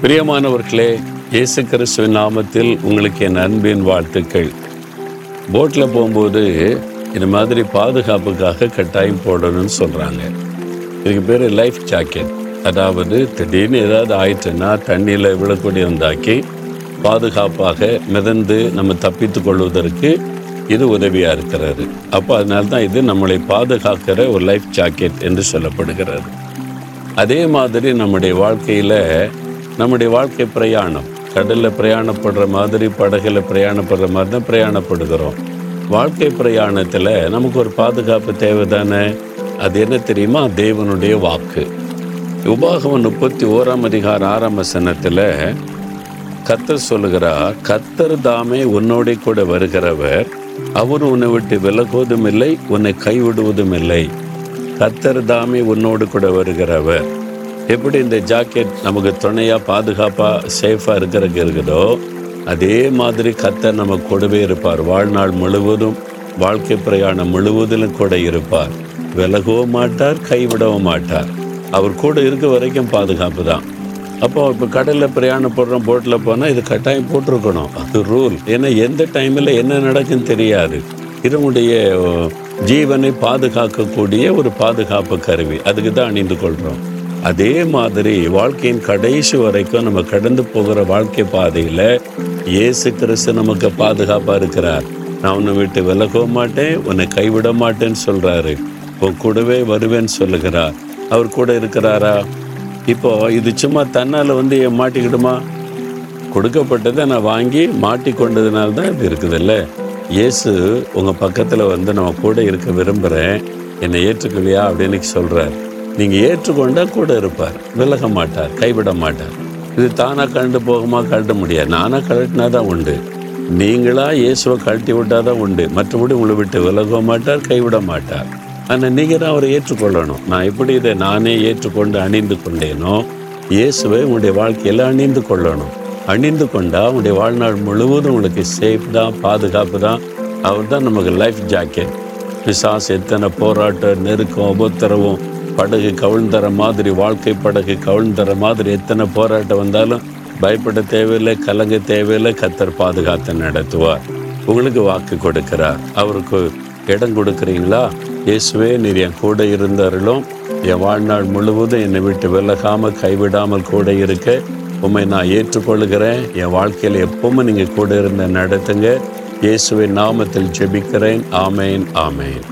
பிரியமானவர்களே இயேசு கிறிஸ்துவின் நாமத்தில் உங்களுக்கு என் அன்பின் வாழ்த்துக்கள். போட்டில் போகும்போது இந்த மாதிரி பாதுகாப்புக்காக கட்டாயம் போடணும்னு சொல்கிறாங்க இதுக்கு பேர் லைஃப் ஜாக்கெட். அதாவது திடீர்னு ஏதாவது ஆயிட்டுன்னா தண்ணியில் விழக்கூடிய இருந்தாக்கி பாதுகாப்பாக மிதந்து நம்ம தப்பித்து கொள்வதற்கு இது உதவியாக இருக்கிறது. அப்போ அதனால தான் இது நம்மளை பாதுகாக்கிற ஒரு லைஃப் ஜாக்கெட் என்று சொல்லப்படுகிறது. அதே மாதிரி நம்முடைய வாழ்க்கையில் நம்முடைய வாழ்க்கை பிரயாணம். கடலில் பிரயாணப்படுற மாதிரி படகில் பிரயாணப்படுற மாதிரி தான் பிரயாணப்படுகிறோம். வாழ்க்கை பிரயாணத்தில் நமக்கு ஒரு பாதுகாப்பு தேவை தானே அது என்ன தெரியுமா? தேவனுடைய வாக்கு. உபாகமம் முப்பத்தி ஓராம் அதிகார ஆறாம் வசனத்தில் கத்தர் சொல்லுகிறார் கத்தர் தாமே உன்னோட கூட வருகிறவர். அவர் உன்னை விட்டு விலகுவதும் இல்லை உன்னை கைவிடுவதும் இல்லை. கத்தர் தாமே உன்னோடு கூட வருகிறவர். எப்படி இந்த ஜாக்கெட் நமக்கு துணையாக பாதுகாப்பாக சேஃபாக இருக்கிறதுக்கு இருக்குதோ அதே மாதிரி கத்தர் நம்ம கூடவே இருப்பார். வாழ்நாள் முழுவதும் வாழ்க்கை பிரயாணம் முழுவதிலும் கூட இருப்பார். விலகவும் மாட்டார் கைவிடவும் மாட்டார். அவர் கூட இருக்க வரைக்கும் பாதுகாப்பு தான். அப்போ இப்போ கடலில் பிரயாணம் போடுறோம் போட்டில் போனால் இது கட்டாயம் போட்டிருக்கணும். அது ரூல் ஏன்னா எந்த டைமில் என்ன நடக்குன்னு தெரியாது. இதனுடைய ஜீவனை பாதுகாக்கக்கூடிய ஒரு பாதுகாப்பு கருவி. அதுக்கு தான் அணிந்து கொள்கிறோம் அதே மாதிரி வாழ்க்கையின் கடைசி வரைக்கும் நம்ம கடந்து போகிற வாழ்க்கை பாதையில் இயேசு கிறிஸ்து நமக்கு பாதுகாப்பாக இருக்கிறார். நான் உன்னை விட்டு விலகவும் மாட்டேன் உன்னை கைவிட மாட்டேன்னு சொல்கிறாரு உன் கூடவே வருவேன்னு சொல்லுகிறார். அவர் கூட இருக்கிறாரா? இப்போ இது சும்மா தன்னால் வந்து என் மாட்டிக்கிடுமா? கொடுக்கப்பட்டதை நான் வாங்கி மாட்டிக்கொண்டதுனால தான் இது இருக்குதுல்ல. இயேசு உங்கள் பக்கத்தில் வந்து நான் கூட இருக்க விரும்புகிறேன் என்னை ஏற்றுக்கலையா அப்படின்னு சொல்கிறார் நீங்கள் ஏற்றுக்கொண்டால் கூட இருப்பார். விலக மாட்டார் கைவிட மாட்டார். இது தானாக கழண்டு போகுமா கழட்ட முடியாது. நானாக கழட்டினா தான் உண்டு. நீங்களா இயேசுவை கழட்டி விட்டால் தான் உண்டு. மற்றபடி உங்களை விட்டு விலக மாட்டார் கைவிட மாட்டார். ஆனால் நீங்கள் தான் அவரை ஏற்றுக்கொள்ளணும். நான் எப்படி இதை நானே ஏற்றுக்கொண்டு அணிந்து கொண்டேனோ இயேசுவை உங்களுடைய வாழ்க்கையில் அணிந்து கொள்ளணும். அணிந்து கொண்டால் உங்களுடைய வாழ்நாள் முழுவதும் உங்களுக்கு சேஃப் தான் பாதுகாப்பு தான். அவர் தான் நமக்கு லைஃப் ஜாக்கெட் பிசாஸ் எத்தனை போராட்டம் நெருக்கம் உபத்திரவும் படகு கவிழ்ந்தர மாதிரி வாழ்க்கை படகு கவிழ்ந்தர மாதிரி எத்தனை போராட்டம் வந்தாலும் பயப்பட தேவையில்லை கலங்க தேவையில்லை கத்தர் பாதுகாத்து நடத்துவார். உங்களுக்கு வாக்கு கொடுக்கிறார். அவருக்கு இடம் கொடுக்குறீங்களா? இயேசுவே நீர் என் கூட இருந்தார்களும் என் வாழ்நாள் முழுவதும் என்னை விட்டு விலகாமல் கைவிடாமல் கூட இருக்க உண்மை நான் ஏற்றுக்கொள்கிறேன். என் வாழ்க்கையில் எப்பவுமே நீங்கள் கூட இருந்த நடத்துங்க. இயேசுவின் நாமத்தில் ஜெபிக்கிறேன். ஆமேன் ஆமேன்.